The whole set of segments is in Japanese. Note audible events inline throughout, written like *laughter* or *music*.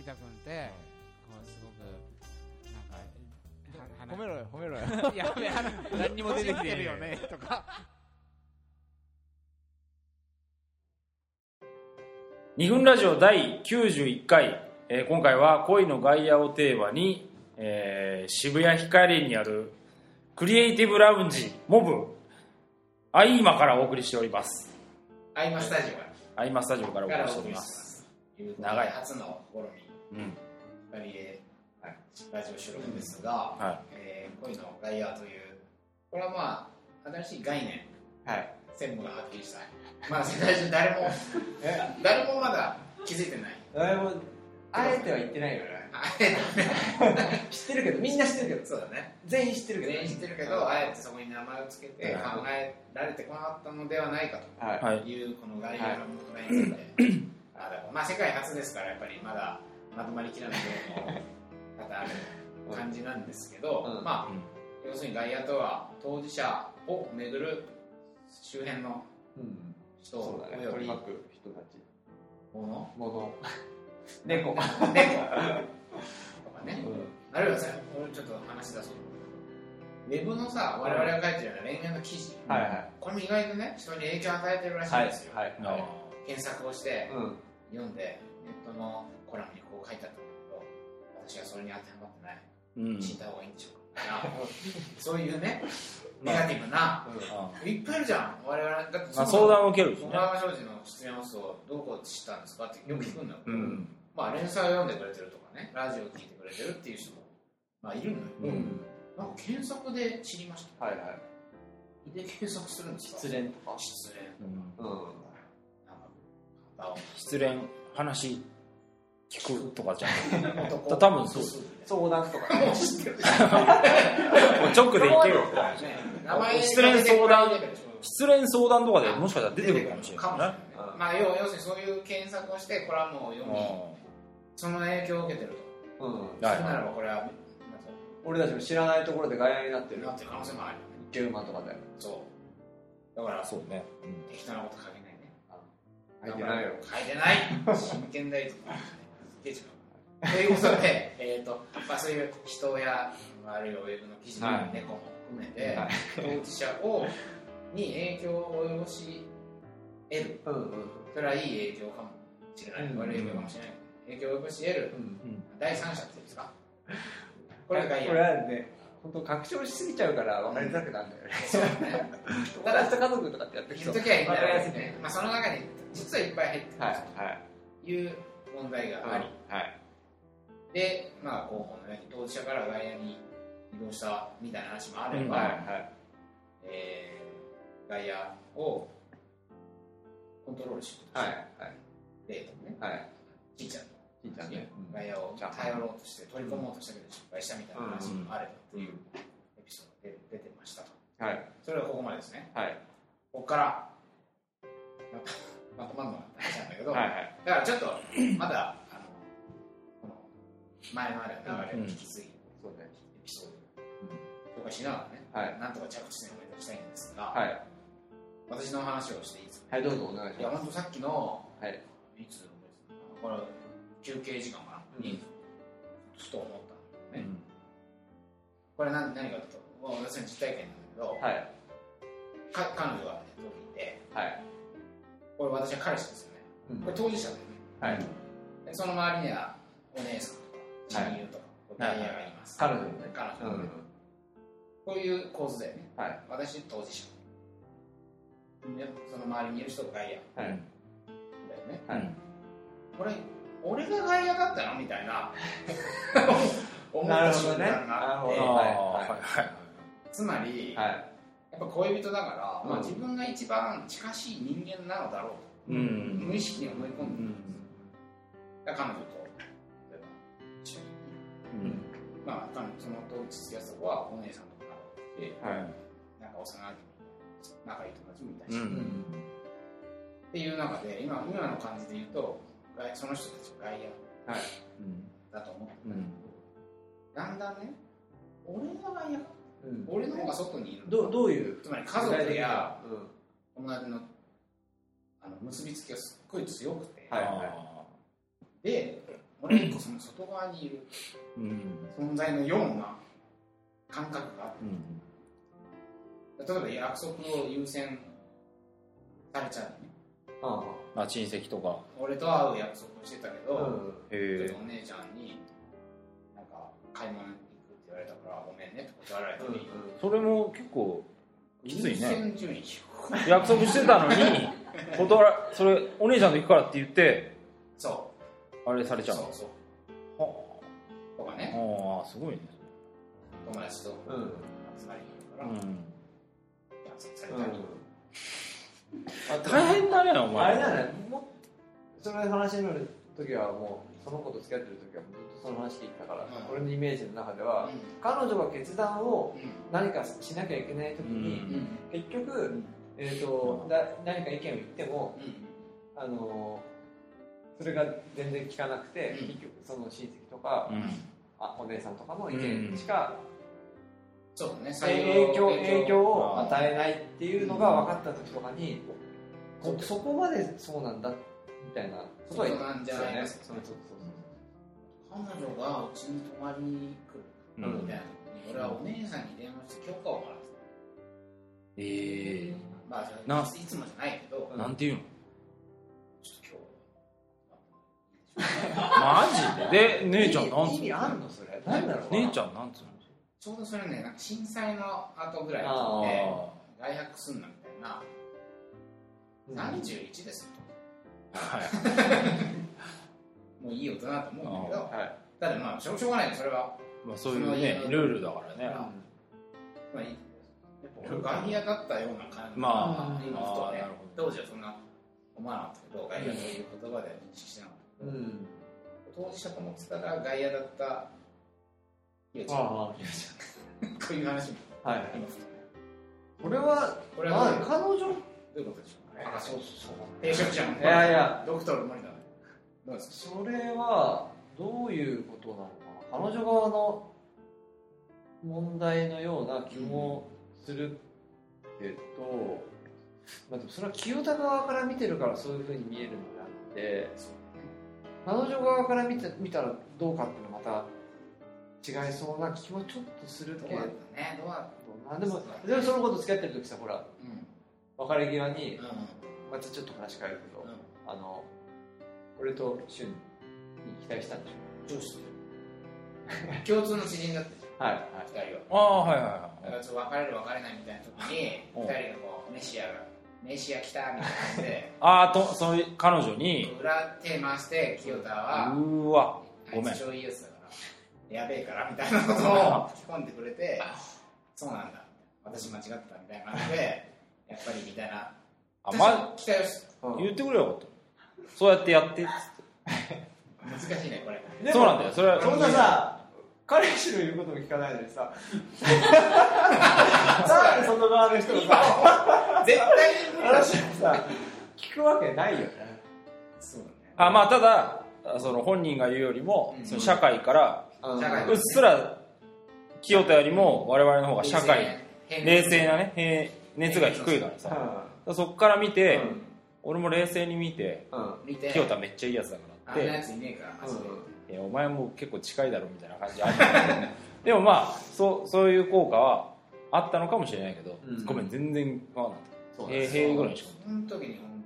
森田君ってこうすごくなんか褒めろよ褒めろよ。いやいや *laughs* 何にも出てきてるよ。ねとか。2分ラジオ第91回、えー今回は恋の外野をテーマに、えー渋谷ヒカリにあるクリエイティブラウンジモブアイーマからお送りしております。アイマスタジオ。アイマスタジオからお送りしております。長い。初の試みうん。光でラジオ収録ですが、はえー恋の外野というこれはまあ新しい概念。はい。専務がはっきりしたまだ世界中誰も誰もまだ気づいてない。誰もあえては言ってないよね。*laughs* あえ *laughs* 知ってるけどみんな知ってるけてど。そうだね。全員知ってるけど。全員知ってるけどあえてそこに名前を付けて考えられてこなかったのではないかはいはい。というこの外野の問題につい。て、あだからまあ世界初ですからやっぱりまだまとまりきらない部分も多々ある感じなんですけど、うん。まあ、うん。要するに外野とは当事者をめぐる周辺のうん。人そうだね。取り巻く人たち。ものもの猫。猫とかね、うあるいはさ俺ちょっと話出そう。ウェブのさ我々が書いてるような恋愛の記事、んはいはい。これも意外とね人に影響を与えてるらしいはいんですよ、はい。あはい。検索をしてうん。読んでネットのコラムにこう書いてあったんだけど私はそれに当てはまってない。うん。死んだ方がいいんでしょうか。*laughs* そういうねネガティブなあいっぱいいるじゃん。我々だってあ相談を受けるんですね。小川商事の出演をするとどこ知ったんですかってよく聞くんだよ、うん。まあ連載を読んでくれてるとかねラジオを聞いてくれてるっていう人もまあいるのよ、うん。なんか検索で知りました。はいはい。で検索するんですか？失恋とか。失恋。うん。うん失恋話聞くとかじゃん。多分そう。相談とか。もう知ってるでしょもう直でいけよ失恋相談失恋相談とかでもしかしたら出てくるかもしれないねいまあ要要するにそういう検索をしてコラムを読みその影響を受けてると。うん。ならばこれは俺たちも知らないところで外野になってるなってる可能性もある。よね一級馬とかで。そう。だからそうね。適当なこと書けないね。入ってないよ。書いてない。真剣だよとかすげえ違うということで、えーとまあ、そういう人やあるいはウェブの記事のはい猫も含めて、はい。当事者をに影響を及ぼし得る。うんうん。それはいい影響かもしれない、うん。悪い影響かもしれない。影響を及ぼし得る。うん。第三者っていうんですか？これが外野これはね本当拡張しすぎちゃうから分かりづらくなるんだよね。そうね。*laughs* ただ家族とかってやって気づときゃいいんだ分かりやすいよね、まあ、その中に実はいっぱい入ってるはいはい。という問題があり、はい。で、まあ、広報のように当事者から外野に移動したみたいな話もあれば、はいはい。えー外野をコントロールしようとはいして、はいデートね、はい。ちっちゃちいちゃんね。外野を頼ろうとして取り込もうとしたけど失敗したみたいな話もあればっていうエピソードが出てましたと。はい。それはここまでですね。はい。ここから、またまとまるのが大事なんだけど、はいはい。だからちょっと、まだ、あの、この、前のある流れを引き継ぎ、そうねエピソードを紹介しながらね、はい。なんとか着地点を目指したいんですが、はい。私の話をしていいですか、はいどうぞお願いしいや、ま本当さっきの、はい。いつのこれ、休憩時間かな、うん。に、ふと思ったんだよね。これ何何かというと、まあ私の実体験なん。だけど、すはいか彼女がね、当時いて、はいこれ私は彼氏ですよね。うん。これ当事者だよね。はい。でその周りにはお姉さんとか親友とか、ダイヤがいます。彼女のね。彼女のねうん。こういう構図だよね。はい。私当事者。でその周りにいる人が外野はい。だよね。はい。これ、俺が外野だったのみたいな。*laughs* 思った瞬間が。あって、はい。はい。はい。つまり、はいぱ恋人だから、まあ、うん自分が一番近しい人間なのだろうと、うん。無意識に思い込んでる、うんだから彼女と例えば一緒に、まあ、彼女その当時付き合ってた子はお姉さんとかではい。なんか幼馴染仲いい友達みたいうん。な、っていう中で今今の感じで言うと外その人たちが外野はい。だと思ってうん。だんだんね俺が外野うん俺の方が外にいるどうどういう？つまり家族やうん。友達のあの結びつきがすっごい強くて、はいあで俺一個その外側にいる。うん。存在のような感覚があって。うん。例えば約束を優先されちゃうのね。ああ。親戚とか。俺と会う約束をしてたけど、あうん。ちょっへとお姉ちゃんになんか買い物んねって断られたのに、それも結構きつい優ね先順位低い。約束してたのに *laughs* 断らそれお姉ちゃんと行くからって言ってそあれされうちゃうの？そうそうはとかね。ああすごいね。友達と。うん。うん集まりに行くから、うん。約束されたり、大変だねお前。あれだねもそれ話になる時はもうその子と付き合ってる時はずっとその話聞いてたから、うん。俺のイメージの中では、う彼女が決断を何かしなきゃいけない時に、うん。結局、えーとだ何か意見を言っても、あのーそれが全然聞かなくて、うん。結局その親戚とか、うん。あお姉さんとかの意見しか、そうだね影響影響を与えないっていうのが分かった時とかに、そそこまでそうなんだみたいな。ことは言ってそうなんじゃない？ですかそうそうそう。彼女がうちに泊まりに来るうんみたいな。時に俺はお姉さんに電話して許可をもらってええ。たまあないつもじゃないけど、うんなんていうの？ちょっと今マジで？で姉ちゃんなんつう意味あんのそれ？なんだろう姉ちゃんなんつうの？日ちょうどそれねなんか震災の後ぐらいあであ外泊すんなみたいな。うん。31ですよ。あはい。もういい大人だと思うんだけどはい。ただまあしょうしょうがないよそれは、まあそういうねルールだからね。まあ、いい。やっぱ俺外野だったような感じまあ今ふとね当時はそんな思わなかったけど外野という言葉で認識してなかったうん。当事者と思ってたら外野だったゆうちゃんあ *laughs* こういう話もあはい今ふとねこれはこれはまあ彼女どういうことでしょう？ねあそうそう定食じゃん。いやいや。ドクトル無理だそれはどういうことなのか。な彼女側の問題のような気もするけど、まあ、でもそれは清田側から見てるからそういうふうに見えるんであって。彼女側から見て見たらどうかっていうのはまた違いそうな気もちょっとするけど。ね。どうだでもでもその子と付き合ってる時さほら。うん別れ際にうん。またちょっと話変えるけど、うん。あの俺と俊に期待したんでしょ？上司 *laughs* 共通の知人だった。じはい。はいゃん二人は。ああはいはいだはからちょっと別れる別れないみたいな時にうん。二人がこうメシアがメシア来たみたいな感じで *laughs* ああとそういう彼女に？裏手回して清田はうーわあごめん。超いいやつだからやべえからみたいなことを *laughs* 吹き込んでくれてそうなんだ。私間違ってたみたいな感じでやっぱりみたいな。あま期待をし言ってくれよかったそうやってやって。っつっ難しいねこれ。てそうなんだよ。それはそんなさ彼氏の言うことも聞かないの *laughs* にさなんで外側の人がさ絶対に話をさ聞くわけないよね。そうだね。あまあただその本人が言うよりも、うん。その社会からうっすら清田よりも我々の方が社会。冷冷静なね平熱が低いからさ。そっから見て、うん。俺も冷静に見て清田めっちゃいいやつだからって。あんなやついねえからマジでいやお前も結構近いだろみたいな感じあるけどでもまあそうそういう効果はあったのかもしれないけど、うん。ごめん全然分かんなかった。平平ぐらいしか。その時に本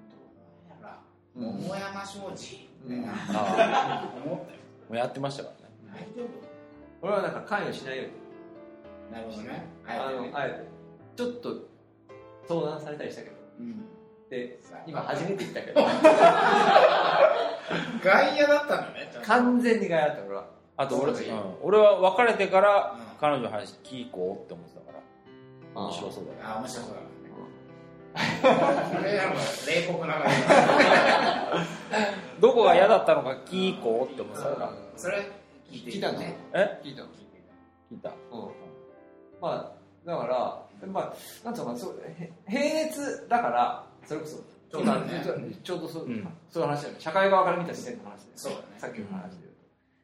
当桃山商事みたいなあ。思ったよ。あもうやってましたからね。大丈夫？俺はなんか関与しないように。なるほどね。あえて。ちょっと相談されたりしたけど。うん。で今初めて言ったけど。*laughs* 外野だったんだね完全に外野だった俺は。あと俺,、そうん、俺は別れてからうん。彼女の話聞いこうって思ってたから。面白そうだよあ面白そうだね。これなんか冷酷な感じどこが嫌だったのか聞こうって思ってたから。それ聞いて聞いたねえ？聞いたの？聞いた。うん。まあだからまあなんつうのかなそうへ平熱だからそれこそそうだね。今ちょうどそう,、うん。そういう話だよね。社会側から見た視点の話でそうだね。さっきの話で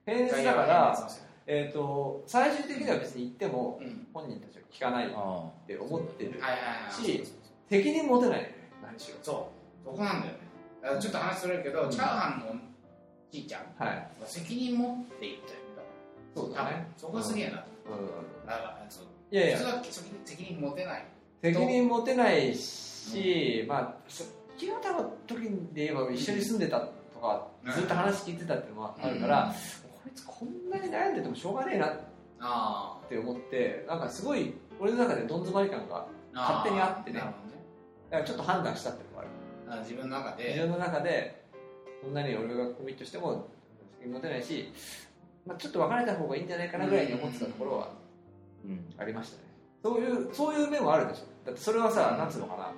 言うと。平熱だから、えー、と最終的には別に言ってもうん。本人たちは聞かないっあて思ってるし責任持てないよね何しろ。そう。そこなんだよね。ちょっと話それるけど、チャーハンのちいちゃんはい。責任持って言ったよそうだね。そこがすげえなと。うん。だからそういやいや。普通は責任持てない。責任持てないし、まあそ清田の時で言えば一緒に住んでたとか、うん。ずっと話聞いてたっていうのもあるから、こいつこんなに悩んでてもしょうがねえなっあて思ってなんかすごい俺の中でどん詰まり感があ勝手にあってね。ね。だからちょっと判断したっていうのもある。あ自分の中自で分の中でそんなに俺がコミットしても責任持てないし、まあ、ちょっと別れた方がいいんじゃないかなぐらいに思ってたところはうん。ありましたね。そういうそういう面もあるでしょ。だってそれはさ、うん。なんつうのかな。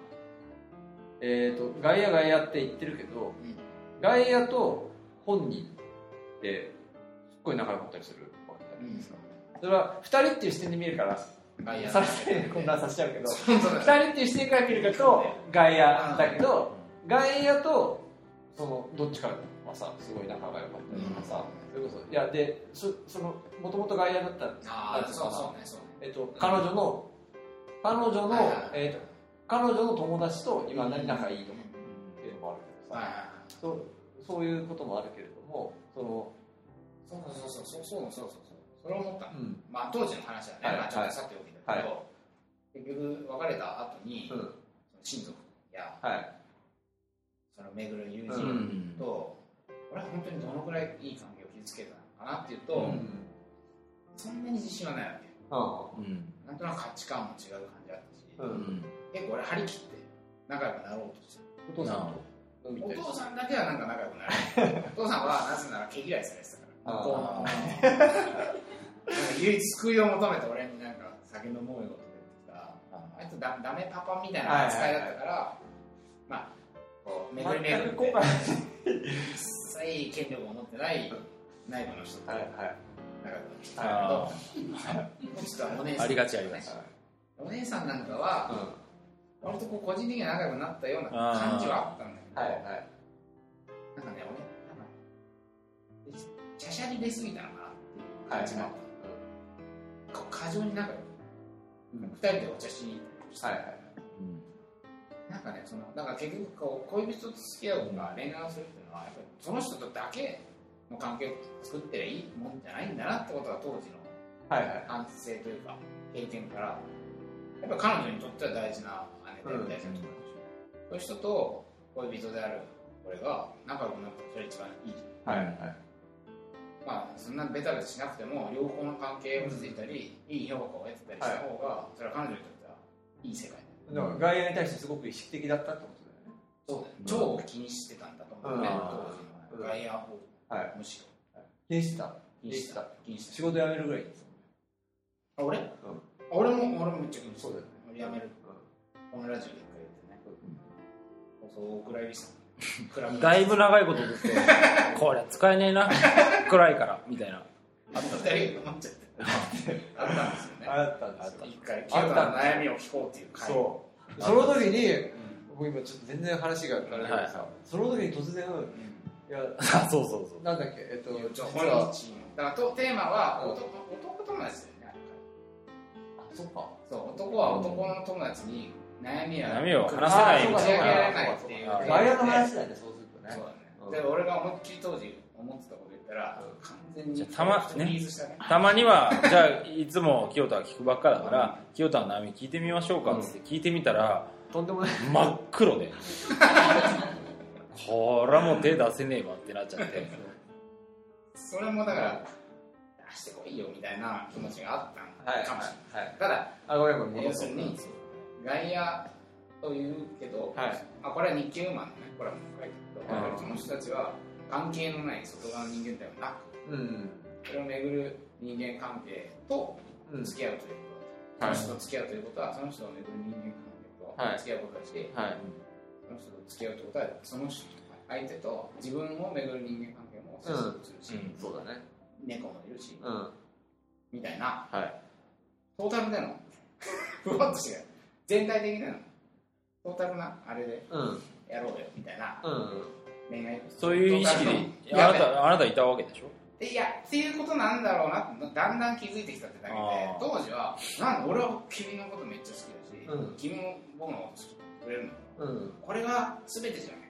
えっ、と外野外野って言ってるけど、うん。外野と本人ってすっごい仲良かったりするわけじゃないですか、それは2人っていう視点で見るから外野させて混乱させちゃうけど本当だ2人っていう視点から見ると外野だけど外野とそのどっちかはさすごい仲が良かったりとかさ、それこそいやでそそのもともと外野だったんです。ああそうそうねそう、彼女の、彼女の、はいはい、えっ、ー、と、彼女の友達と今何仲いいとかっていうのもあるけどさ、はいはい、そうそういうこともあるけれども、その、そうそうそうそうそうそうそう。それを思った、うん、まあ当時の話はね、はい、まあ、ちょっとさておきだけど、はい、結局別れた後に、うん、親族や、はい、その巡る友人と、うん、俺は本当にどのくらいいい関係を築けたのかなっていうと、うん。そんなに自信はないわけ。あうん。なんとなく価値観も違う感じあったし、あうん。結構俺張り切って仲良くなろうとしてお父さんお父さんだけはなんか仲良くなる。*laughs* お父さんはなぜなら毛嫌いされてたから。唯一救いを求めて俺になんか酒飲もうよとか言ってきた。あいつダダメパパみたいな扱いだったから、まあこう巡り巡って。一切権力を持ってない内部の人とはい仲はいたんだけど。実はお姉さんありがちありがちお姉さんなんかは割とこう個人的に仲良くなったような感じはあったんだけど、はいはい。なんかね、俺、なんか、しゃしゃり出すぎたのかなっていう感じもあった。こう過剰に仲良く、うん。二人でお茶しに行ったりして、はいはいなんかね、その、だから結局こう、恋人と付き合うとか恋愛をするっていうのは、やっぱりその人とだけの関係を作ってりゃいいもんじゃないんだなってことが当時のはいはい。反省というか、経験から、やっぱ彼女にとっては大事な姉でうん大事な友達そういう人と恋人である俺が仲良くなったらそれ一番いいじゃん。はいはい。まあ、そんなベタベタしなくても両方の関係を築いたり、いい評価を得てたりした方が、それは彼女にとってはいい世界だ。から外野に対してすごく意識的だったってことだよね。そうだよ。超気にしてたんだと思うね、うん。当時の外野を、はい。むしろ。気にしてた気にしてた気にして仕事辞めるぐらいです。たあ俺、あ俺も俺もめっちゃ気にしてたそうだよね。俺やめる。このラジオで一回言ってね、そうお蔵入りした *laughs* だいぶ長いことずっと *laughs* これ使えねえな。暗いから。みたいな。あった二人が思っちゃってあったんですよね。あったんですよ。一回清田の悩みを聞こうっていう会そう。その時にう僕今ちょっと全然話があれだけどさ、はいその時に突然んうんいやあそうそうそう。なんだっけ？えっといやちょ実は本日だからとテーマはうん男男友達だよねあそっか。そう男は男の友達に悩みや悩みを話せない。打ち上げられないっていうあ外野の話だよねそうするとね。そううん。だねで俺が思いっきり当時思ってたこと言ったらうん。完全にじゃあたまね。ね。たまにはじゃあいつも清田は聞くばっかだから清田の悩み聞いてみましょうかって聞いてみたらとんでもない。真っ黒で *laughs* これはもう手出せねえわってなっちゃって。それもだから出してこいよみたいな気持ちがあったはいのかもしれない。はいただあごめんごめん要するに外野というけど、はい。まあ、これは日系ウーマンのねこれはもう書いてるけど、うんその人たちは関係のない外側の人間ではなくうん。それを巡る人間関係とうん。付き合うということ。だ、はい。その人と付き合うということはその人を巡る人間関係と付き合うことだし、はい。その人と付き合うということはその人相手と自分を巡る人間関係も接続するし、うん。そうだね猫もいるし、うん。みたいな。はい。トータルでの。*laughs* ふわっとしてる。全体的なの。トータルなあれで。うん。やろうよみたいな。うん。恋愛そういう意識で。あなたあなたいたわけでしょ？いやっていうことなんだろうなってだんだん気づいてきたってだけで当時はなんで俺は君のことめっちゃ好きだし、うん。君も僕のこと好きでくれるのうん。これが全てじゃない。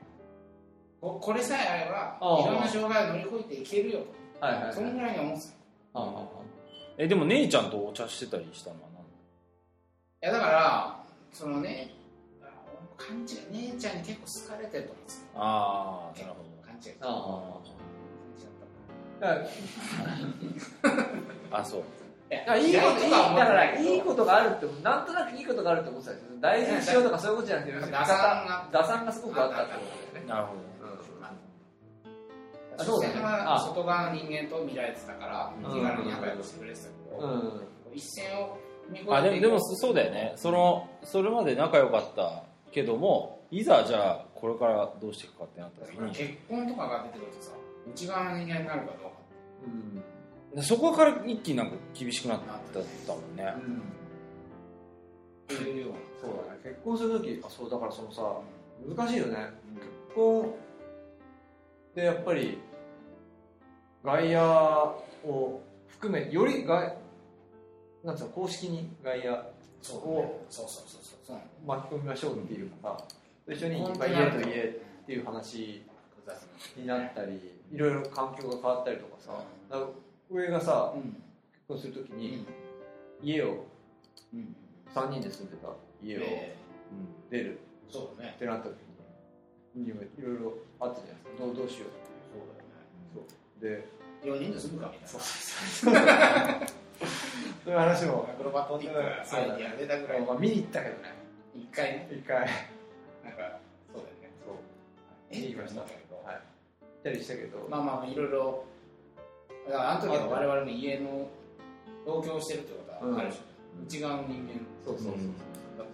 ここれさえあればああ。いろんな障害を乗り越えていけるよはいはいはい。とそのぐらいに思ってたいああえでも姉ちゃんとお茶してたりしたのはやだからそのね勘違い姉ちゃんに結構好かれてると思って何ああたなるほ勘違いあああ *laughs* そう。いだからいいこといいだからいいとことがあるってなんとなくいいことがあるって思ってたんですよ大事にしようとかそういうことじゃなくて打算が打算がすごくあったってことだよね。なるほあそうだね。外側の人間と見られてたからうん気軽に仲良くしてくれてたけど、うん。一線を見越えてどあでもでもそうだよね。そのそれまで仲良かったけどもいざじゃあこれからどうしていくかってなった時に結婚とかが出てくるとさ内側の人間になるかどうかうんそこから一気になんか厳しくなったもんね。うようなそうだね。結婚するときあそうだからそのさ難しいよね。結婚でやっぱり外野を含めより外なんつうの公式に外野そうだね。そうそうそうそうそう巻き込みましょうっていうかさ一緒に家と家っていう話になったりいろいろ環境が変わったりとかさうん上がさうん。結婚するときうにん。家をうん。3人で住んでた家をで出る。そうだね。ってなった時にいろいろあったじゃないですか。どうどうしようってそうだよね。いうそう。で4人で住むかみたいな。*laughs* そういう話も、アクロバティックなアイディア出たぐらいまあ、見に行ったけどね。一回ね。一回。なんかそうだよね。そう。え？見に行きました。けど。はい。行ったりしたけど、まあまあいろいろだからあの時は我々も家の同居をしてるってことはあるでしょ、内側の人間。そうそうそう、う。んだった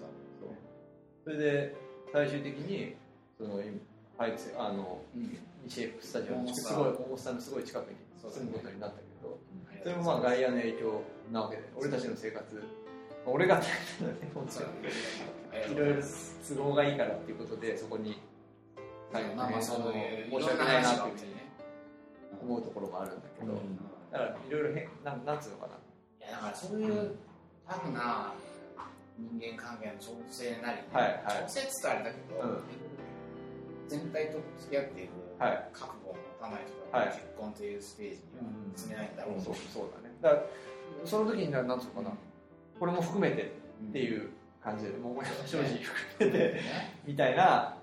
それで最終的にその今はいつあのうん。西エックスタジオの大すごい大本さんのすごい近くに住むことになったけどうん。それもまあ外野の影響なわけで俺たちの生活。俺が大い。ろいろ都合がいいからっていうことでそこにまあまあそういう申し訳ないなっていう。ふうにね思うところもあるんだけど、うん。だからいろいろ変なんなんつうのかな。いやだからそういうタフな人間関係の調整なり、ねはいはい。調整っつったらあれだけど、うん。全体と付き合っていくはい。覚悟を持たない人は、はい。結婚というステージには進めないんだろうそうそうだね。だからその時にななんつうのかな。これも含めてってういう感じでもう正直含めてね。みたいな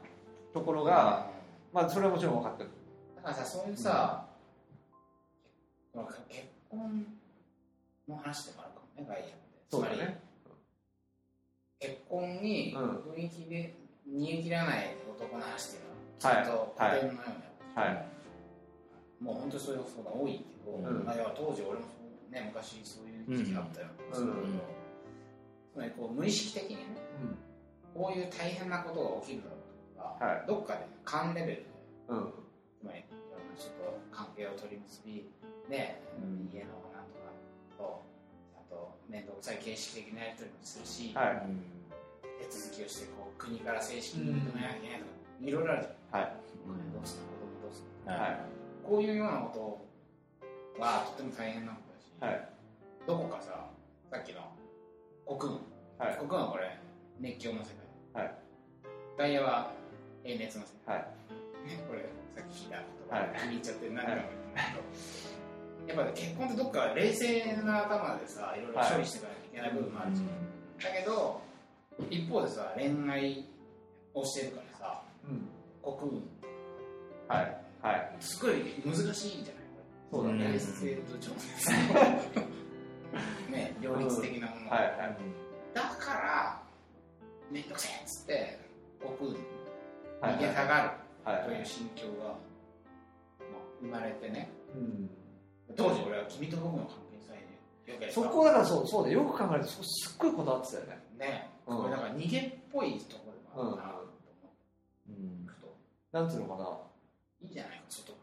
ところが、まあそれはもちろん分かってる。だからさそういうさ、この結婚の話でもあるかもね外野って。そうだね。つまり結婚にうん雰囲気で煮え切らない男の話っていうのはちゃんとはい古典のような、はい。もう本当にそういう相談多いけど、うん。まあ、当時俺もね、昔そういう時期があったよ、うんそういうのつまりこう無意識的にねこういう大変なことが起きるだろうとか、はい。どっかで勘レベルでうんうん。つまりいろんな人と関係を取り結びね、うん。家のなんとかとあと面倒くさい形式的なやり取りもするし、はい。手続きをしてこう国から正式に認めなきゃいけないとか、いろいろある。じゃんはい。どうする子供どうするはい。こういうようなことはとても大変なことだし、はい。どこかささっきの国軍、はい。国軍はこれ熱狂の世界、はい。外野は永熱の世界。はい。これさっき聞いた言葉、はい。気に入っちゃって何回も言うけど、やっぱ結婚ってどっか冷静な頭でさいろいろ処理していかなきゃいけない部分もあるじゃん、だけど一方でさ恋愛をしてるからさうん。国軍はい。はい。すごい難しいんじゃない？これそうだね。冷静と情熱ね両立的なもの、はい。はい。だから面倒くせえっつって国軍にはい。逃げたがはいるとい。う心境が、まあ生まれてね。うん。当時俺は君と僕の関係さえそこだからそうそうだよ。く考えるとそこすっごいこだわってたよね。ね、うん。これだから逃げっぽいところでもあるなと思うん。うと、なんつうのかな。いいじゃないか外が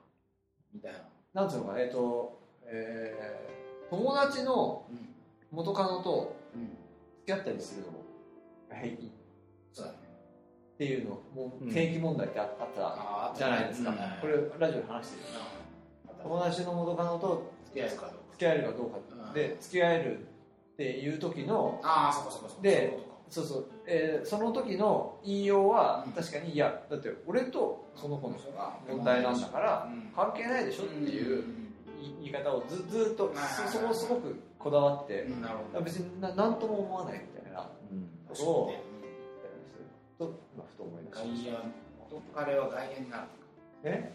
みたいな、なんつうのかな。えっとえー友達のうん。元カノとうん、付き合ったりするのも。平気っそうだねていうのもうん定期問題ってああったあじゃないですか、うん。これラジオで話してるよ友達の元カノと付き合えるかどうか。付き合えるかどうかうん。で付き合えるっていう時のああそこそこそこでそうそう、えーその時の言いようはうん。確かにいやだって俺とその子の人が問題なんだからうん。関係ないでしょっていう言い方をずずーっとそそこをすごくこだわって。別にな何とも思わないみたいな。ことをと今ふと思い出しまし外野元彼は外野になるたえ？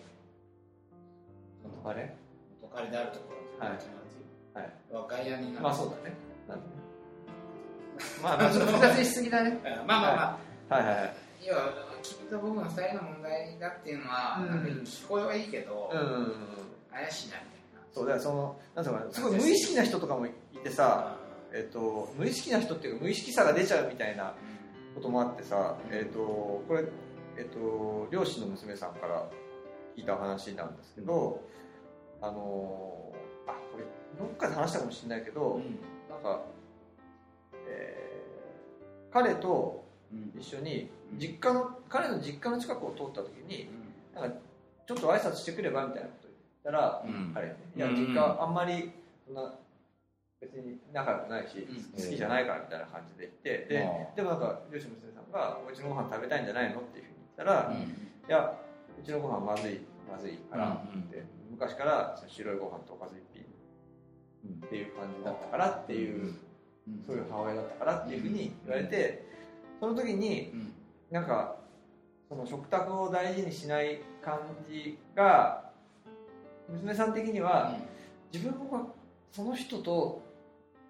元彼元彼であるところはい。はい。は外野になる。まあそうだね。なんで？ね *laughs* まあまあちょっと複雑にしすぎだね。まあまあまあ。はい。はいはい要は君と僕の二人の問題だっていうのは、うん。なんか聞こえはいいけど、うんうんうん怪しいなみそうだからそのなんていうのかなすごい無意識な人とかもいてたいなさえっと無意識な人っていうか無意識さが出ちゃうみたいなこともあってさ、えっとこれ、えっと両親の娘さんから聞いた話なんですけど、あのあこれどっかで話したかもしれないけど、うん。なんか、えー彼とうん。一緒に実家の彼の実家の近くを通った時になんかちょっと挨拶してくればみたいなこと言ったら、うん。彼いやうん。実家あんまりそんな別に仲良くないし、うん。好きじゃないからみたいな感じで言ってであ。でもなんか両親の娘さんが「おうちのご飯食べたいんじゃないの?」っていうふうに言ったら「うんいやうちのご飯まずいまずいから」って、昔から白いご飯とおかず一品っていう感じだったからっていう、そういう母親だったからっていうふうに言われて、その時にうん。なんかその食卓を大事にしない感じが娘さん的には自分がその人と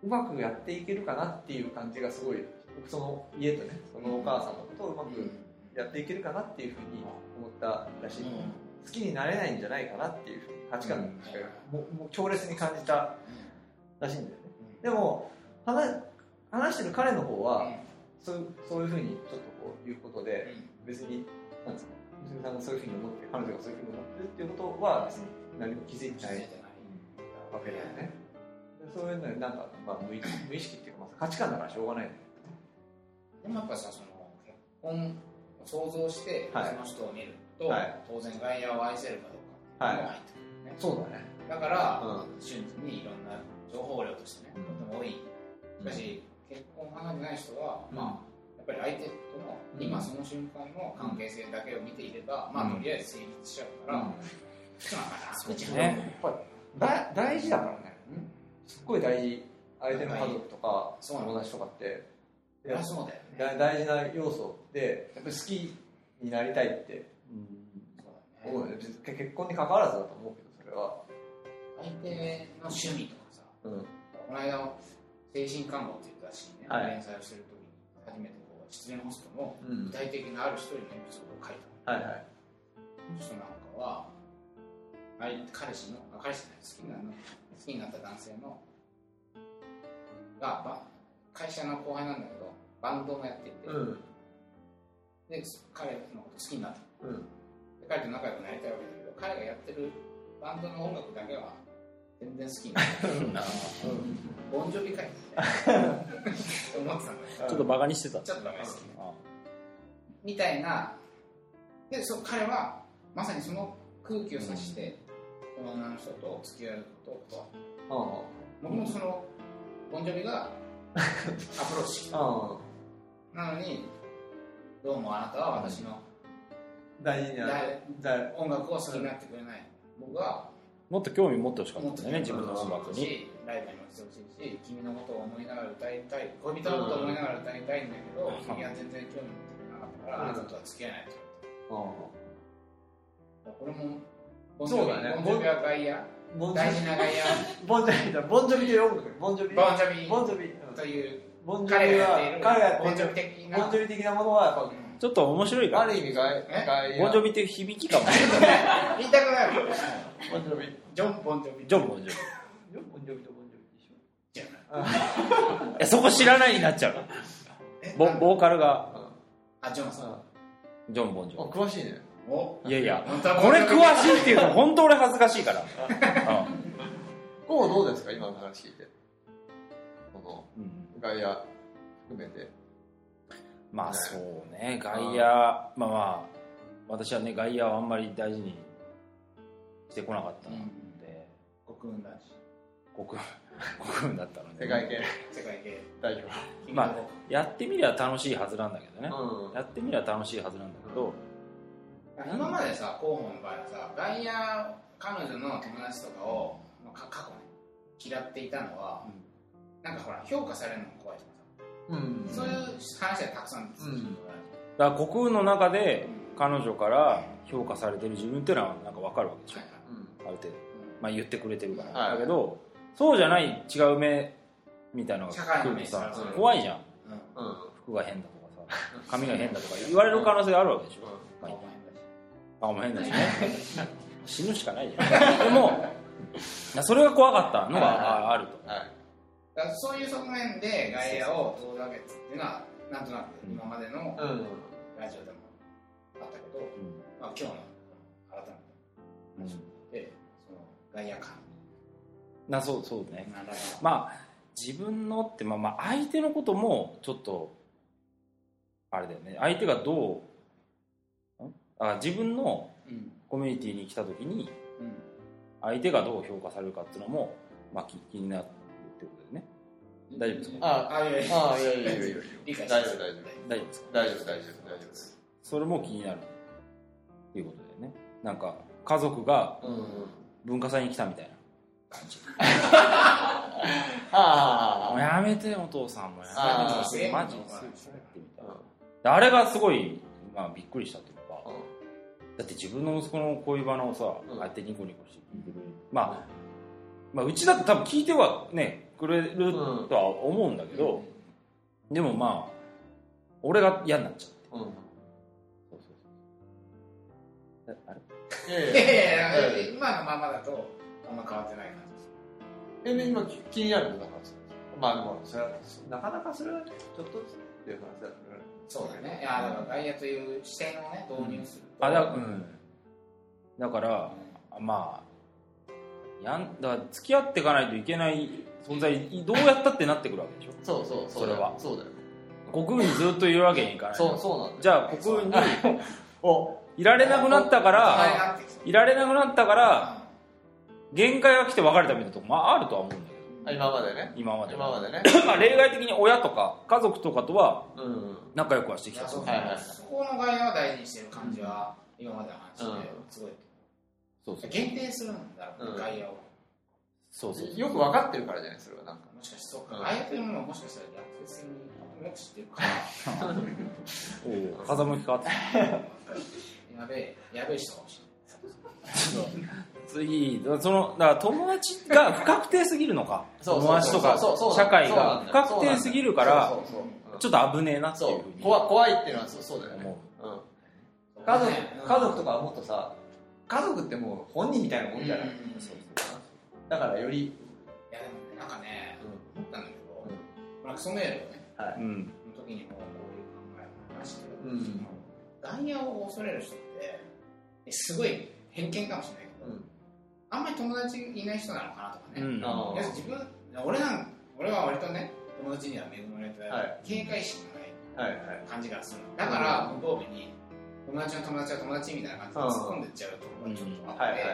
うまくやっていけるかなっていう感じがすごい僕その家とねそのお母さんのことをうまくやっていけるかなっていうふうに思ったらしい、好きになれないんじゃないかなっていうふうに価値観がもうもう強烈に感じたらしいんだよね。でも話話してる彼の方はそうそういうふうにちょっとこう言うことで別になんですか娘さんがそういうふうに思って彼女がそういうふうに思ってるっていうことは別に何も気づいてないわけだよね。でそういうのになんか、まあ、無意無意識っていうか、まあ、価値観だからしょうがない。んだよでもやっぱさその結婚を想像してそはい。の人を見ると、はい。当然外野を愛せるかどうかっていうのが入ってくるね、そうだね。だから、う瞬時にいろんな情報量としてね、とても多い。しかし、結婚を考えてない人は、うん。まあやっぱり相手との、うん。今その瞬間の関係性だけを見ていれば、まあとりあえず成立しちゃうから、うん。そうなんだなそうですやねっぱだ大事だからねすっごい大事相手の家族とか友達とかってそうだよね。だ大事な要素でやっぱり好きになりたいって思うよね。結婚に関わらずだと思うけどそれは。相手の趣味とかさうん。この間精神看護っていう雑誌にね、はい。連載をしてる時に初めてこう失恋ホストのうん。具体的なある一人のエピソードを書いたの。はいはい。その人なんかは相彼氏のあ彼氏じゃない好きなの好きになった男性のがば会社の後輩なんだけどバンドもやっていて、うん。で彼のこと好きになった。うん。で彼と仲良くなりたいわけだけど彼がやってるバンドの音楽だけは全然好きになった *laughs* ボンジョビかいって思ってたんだよちょっとバカにしてた。ちょっとダメですあみたいな。でそ彼はまさにその空気を察して、この女の人と付き合うこともともとそのボンジョビが *laughs* アプローチ。してなのにどうもあなたは私の大事にな音楽を好きになってくれない。僕はもっと興味持ってほしかったんだよね自分の音楽に。しライブにも来てほしいし君のことを思いながら歌いたい恋人のことを思いながら歌いたいんだけど、君は全然興味持ってなかったから、うんあなたとは付き合えないと。あこれもそうだね。ボンジョビは外野ボンジョビ。大事な外ボンジョビ。だボンジョビという音楽ボンジョビ。野ボンジョビ。ボンジョビ。という。ボンジョビは彼がやっている。彼がやボンジョビ的な。ボンジョビ的なものはやっぱちょっと面白いからある意味外え？外野ボンジョビっていう響きかも。言いたくないボンジョビ。ジョン・ボンジョビ。ジョン・ボンジョビ。ボンジョビとボンジョビでしょじゃな。いえそこ知らないになっちゃう。え？ボボーカルが。あジョンさん。ジョン・ボンジあョ詳しいねいやいやこれ詳しいっていうと本当俺恥ずかしいから。*laughs* こうどうですか？今の話聞いて。このうん。外野含めて。まあそうね外野まあまあ私はね外野はあんまり大事にしてこなかったので、国運だし国国運だったので、世界系。世界系。代表。まあやってみりゃ楽しいはずなんだけどね、うん。やってみりゃ楽しいはずなんだけど、今までさ候補の場合はさ外野彼女の友達とかを、まあ、か過去ね嫌っていたのは、なんかほら評価されるのが怖いとかうん。さ、そういう話はたくさん続くうん。だから国運の中で彼女から評価されてる自分っていうのはなんか分かるわけでしょある程度、まあ、言ってくれてるから、はい。だけどそうじゃない違う目みたいなのが来るとさうん怖いじゃん。うん。うんうん服が変だとかさ髪が変だとか言われる可能性があるわけでしょ、顔も変だし顔も変だしね死ぬしかないじゃん。でもそれが怖かったのがああると。そういう側面で外野を遠ざけてっていうのはなんとなく今までのうん。ラジオでもあったけど、まあ、今日の改めてでその外野感。なそうそうね。まあ自分のって、まあ、まあ相手のこともちょっとあれだよね。相手がどうんあ自分のうん。コミュニティに来た時にうん。相手がどう評価されるかっていうのも、まあ、気気になるってことでね。大丈夫ですか？ああいやいや。あいやいやいや。いや理解大丈夫大丈夫。大丈夫ですか？大丈夫大丈夫大丈夫。ですそれも気になるっていうことだよね。なんか家族がうん。文化祭に来たみたいな。感じ。*laughs* あもうやめてお父さんも。やあめてー。マジですってみたいなあれがすごい、まあ、びっくりしたとだって自分の息子の恋バナをさ、うん。ああやってニコニコして聞いてくれる、まあ、まあうちだって多分聞いてはねくれるとは思うんだけど、でもまあ俺が嫌になっちゃって。うん。そうそうそう。ああれいやいいややいや今のままだとあんま変わってない感じですえで今気気になるんだか？らまあでもそれはなかなかそれはねちょっとずつっていう話だったからそうだね。いやだから外野という視点をね導入すると。あだ,、うん、だからまあやんだから付き合っていかないといけない存在どうやったってなってくるわけでしょ？そうそうそれは。そうだよ。国運にずっといるわけにいかないそうそうなんじゃあ国運においられなくなったかあらいられなくなったからう限界が来て別れたみたいなとこもあるとは思うんだけど。あ今までね。今まで。は今までね。*coughs* まあ例外的に親とか家族とかとはうん仲良くはしてきたそうはいはい。そこの外野を大事にしてる感じは今までの話ですごい。そうそう。限定するんだうん。外野をそうそう。よく分かってるからじゃないそれはなんか。もしかしてそうか。うん。外野というものをもしかしたら逆説によく知ってるから。*laughs* おお風向き変わった。*laughs* やべえやべえ人かもし *laughs* 次そのだから友達が不確定すぎるのか。友達とか社会が不確定すぎるからちょっと危ねえなっていうそう。怖怖いっていうのはそうそうだよね。思う。うん。れ家族ね家族とかはもっとさ家族ってもう本人みたいなもんじゃない、うん。だからより、いやでもねなんかね思ったんだけど、まあクソメールをねはい。うんその時にもこういう考えを話してる、うん。外野を恐れる人ってえすごい偏見かもしれないけど、うんあんまり友達いない人なのかなとかね、うん。あいや自分俺なん俺は割とね友達には恵まれて、はい警戒心がないはいはい。感じがするの。だから向こうに友達の友達は友達みたいな感じで突っ込んでっちゃうところがちょっとあって、はいはいはいい。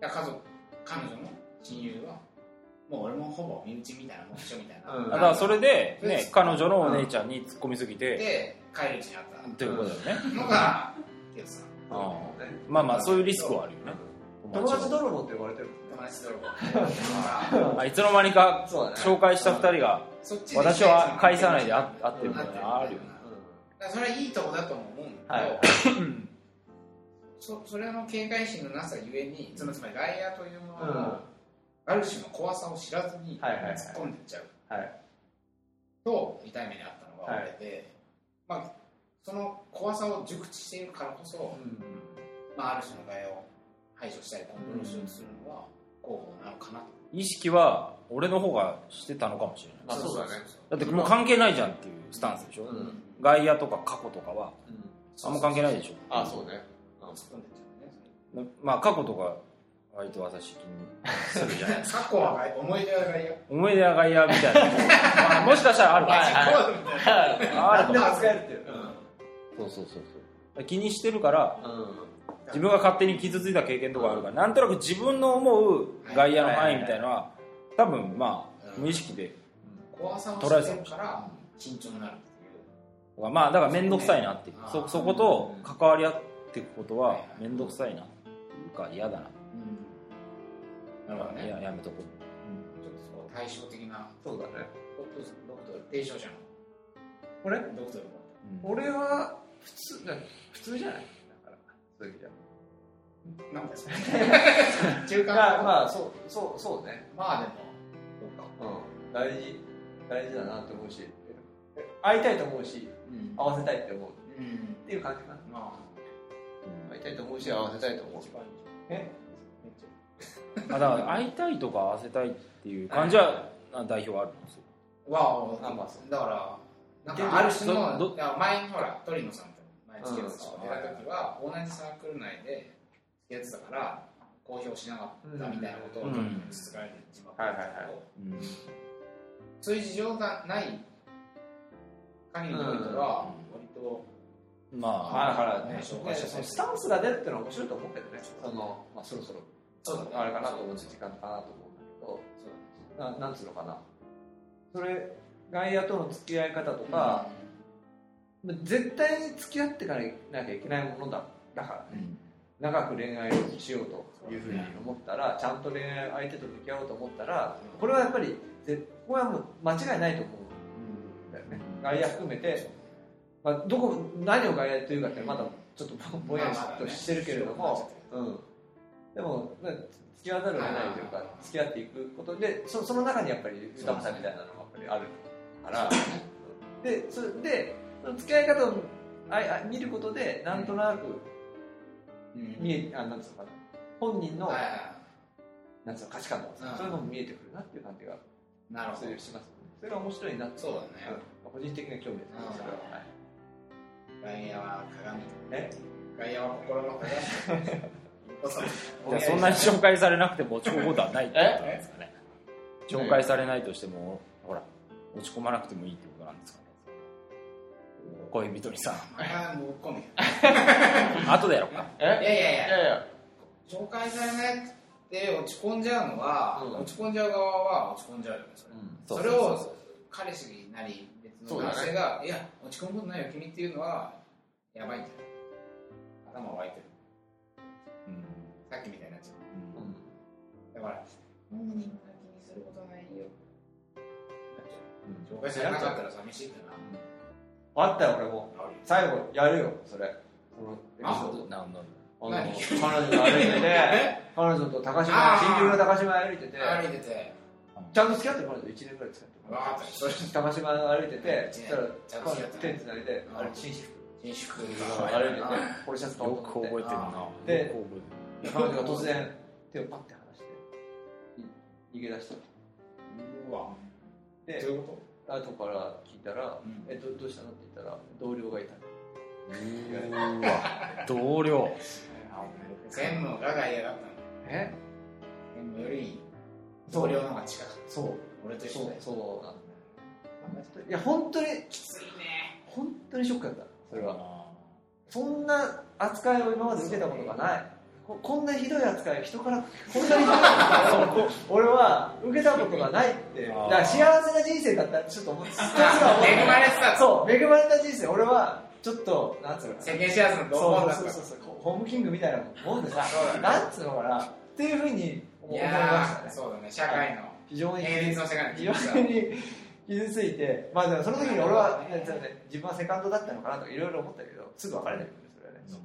や家族彼女の親友はもう俺もほぼ身内みたいなもんでしょみたいな、うん。だからそれで、ね、彼女のお姉ちゃんに突っ込みすぎて、で帰るうちにあった。っていうことだよね、のがケイトさん。あまあまあそういうリスクはあるよね友達泥棒って呼ばれてる友達泥棒。あいつの間にか紹介した二人がそっちで私は返さないで会会ってるみたいなのあるよね。それはいいとこだとも思うんだはい。けど、そそれの警戒心のなさゆえにつまりつまり外野というものの、ある種の怖さを知らずにはいはいはい。突っ込んでっちゃう。はい。と痛い目にあったのが俺で、まあ、その怖さを熟知しているからこそ、まあ、ある種の外野を排除したりコントロするのは候補なのかなと、意識は俺の方がしてたのかもしれない。まあそうだね。だってもう関係ないじゃんっていうスタンスでしょ、うん。外野とか過去とかは。あんま関係ないでしょ。あそうね。突っ込んでっちゃうね。まあ過去とか割と私気にするじゃない。*laughs* 過去は思い出は外野。思い出は外野みたいな、まあ、もしかしたらあるかも。しれない。*laughs* あるかも。しれない扱えるっていう。そうそうそうそう。気にしてるからうん自分が勝手に傷ついた経験とかあるからなんとなく自分の思う外野の範囲みたいなのは多分まあうん。無意識で怖さを知ってるから慎重になるっていう。まあだから面倒くさいなっていう。そそこと関わり合っていくことは面倒くさいなっていうか嫌だな。なるほどね。ややめとこう。ちょっとそう対照的なそうだね。ドクトドクト提唱者の。俺ドクトルうん。俺は普通だ普通じゃない？だからそういう意味じゃ。なんですか *laughs* 中間？まあまあそうそうそうね。まあでもどうか。うん。大事。大事だなと思うし。会いたいと思うしうん。合わせたいって思う。っうんていう感じかな。ま会いたいと思うし合わせたいと思う。え？あだから会いたいとか合わせたいっていう感じはあ代表はあるんですよ。ゃわあまあそうだからなんかある種の前にほら鳥野さんと前付き合ってた人が出た時は同じサークル内で付き合ってたから公表しなかったみたいなことをうん。つつかれてしまっはいはいはいたん。ですけどうん。そういう事情がない限りにおいては割とまあまあだからねね紹介してそのスタンスが出るってのは面白いと思うけどねその、まあ、そろそろそうだねあれかなと思う時間かなと思うん。だけどななん。つうのかなそれ外野との付き合い方とか、絶対に付き合っていかなきゃいけないものだだからね。長く恋愛をしようというふうに思ったらちゃんと恋愛相手と向き合おうと思ったらこれはやっぱりぜここはもう間違いないと思うんだよね。外野含めて、まあ、どこ何を外野というかってまだちょっとぼぼんやりとしてるけれども、うん、でもね付き合わざるを得ないというか付き合っていくことでそその中にやっぱり豊かさみたいなのがやっぱりあるから。*laughs* でそれで付き合い方をああ見ることでなんとなくうん。見えあなんつうのかな。本人のはいはい。なんつうの価値観とかさうん。そういうのも見えてくるなっていう感じがなるほど。しますね。それが面白いなそうだね。うん個人的な興味ですねそれは。はい。外野は鏡。え？外野は心の鏡。こそじゃあそんなに紹介されなくても落ち込むことはないってことなんですかね。紹介されないとしてもほら落ち込まなくてもいいってことなんですかね恋人にさああもう込め *laughs* 後でやろうか。え？いやいやいいややいや。紹介されなくて落ち込んじゃうのは、うん。落ち込んじゃう側は落ち込んじゃうよねそれ,、そうそれを彼氏なり別の男性が、いや落ち込むことないよ君っていうのはやばいんじゃない頭湧いてる。うん。さっきみたいになっちゃう。んうん。うだから本人が気にすることないよ。なっちゃう。紹介されなかったら寂しいってなあったよ俺も。最後やるよそれ。そのエピソあード。ななんだ？あの何？彼女と歩いてて *laughs* 彼女と高島新宿の高島歩いてて歩いてて。ちゃんと付き合ってる彼女1年ぐらい付き合ってる。高島歩いててそしたら手つないでうん。あれ紳士服。新宿歩いててポロシャツ買おようと覚えてるな。で彼女が突然手をパッて離してい逃げ出した。うわ。でどういうこ後から聞いたらうん「えどどうしたの?」って言ったら同僚がいたうわ。同僚。と専務が外野だったの。え？専務より同僚の方が近かっそう。た俺と一緒そうでそうなんだいや本当にきついね。本当にショックだったそれは。あそんな扱いを今まで受けたことがないここんなひどい扱い人からこんなひどい。扱いを俺は受けたことがないって。だから幸せな人生だったらちょっと思って恵まれてた。そう恵まれた人生俺はちょっとなんつうの世間知らずの同そう門だそうそうそうホームキングみたいなもんでさそうだね。なんつうのかな。っていうふうに思いまやしたね。ーそうだね。社会の。非常に平日の世界の非常に傷ついてまあでもその時に俺は、自分はセカンドだったのかなとかいろいろ思ったけどすぐ別れたけどねそれはね。そう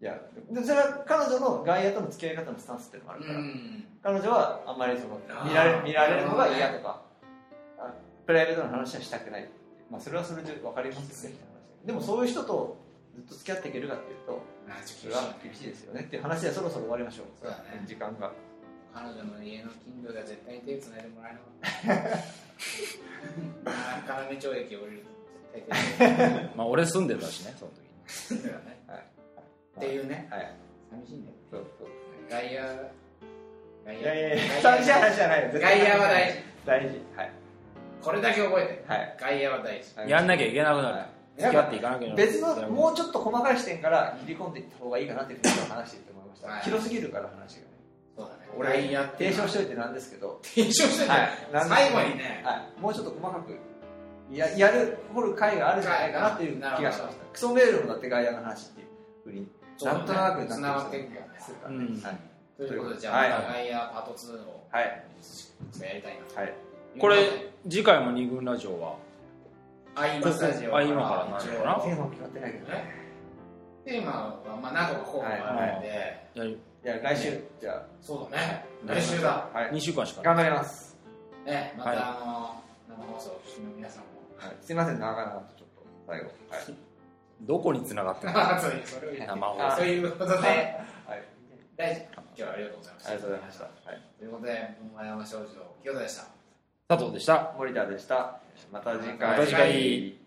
いやでそれは彼女の外野との付き合い方のスタンスっていうのもあるから、うん。彼女はあんまりその見られ見られるのが嫌とか、あプライベートの話はしたくない。まあそれはそれで分かりますよね。って話でもそういう人とずっと付き合っていけるかっていうとそれは厳しいですよねっていう話でそろそろ終わりましょう。そうだね。時間が。彼女の家の近所では絶対に手つないでもらえなかった。*laughs* あー要町駅降りると絶対手つないでまあ俺住んでたしねその時に。はいっていうね。はい。寂しいんだよ。そうそう外野外野いやいやいや寂しい話じゃないよ外野は大事。大事。はい。これだけ覚えて。はい。外野は大事。やんなきゃいけなくなる。はい。付き合ってい別のもうちょっと細かい視点から切り込んでいった方がいいかなっていうふうに話していって思いました、はい。広すぎるから話がね。そうだね。俺外野って。提唱しといてなんですけど、提唱してて、はい。最後にね、はい、もうちょっと細かくややる掘る回があるんじゃないかなっていう気がしました。クソメールもだって外野の話っていうふうになんとなく繋がっていくよねするからね。うん。はい。ということでじゃあ、はい。また外野パート2をはい。やりたいなと。はい。これ次回も二軍ラジオは？あ今スタジオあ今からなるのかな。テーマも決まってないけどね。テーマはまあ何個か候補があるんで、やるい。や来週じゃそうだね。来週だ。あはい。2週間しか頑張ります。ねまた、はい。あの生放送を聞きの皆さんも。はい。すいません長々とちょっと最後。はいどこに繋がってるの？*laughs* そういうことではい。大事。今日はありがとうございました。ありがとうございました。はい。ということで桃山商事の清田でした。佐藤でした。森田でした。また次回。また次回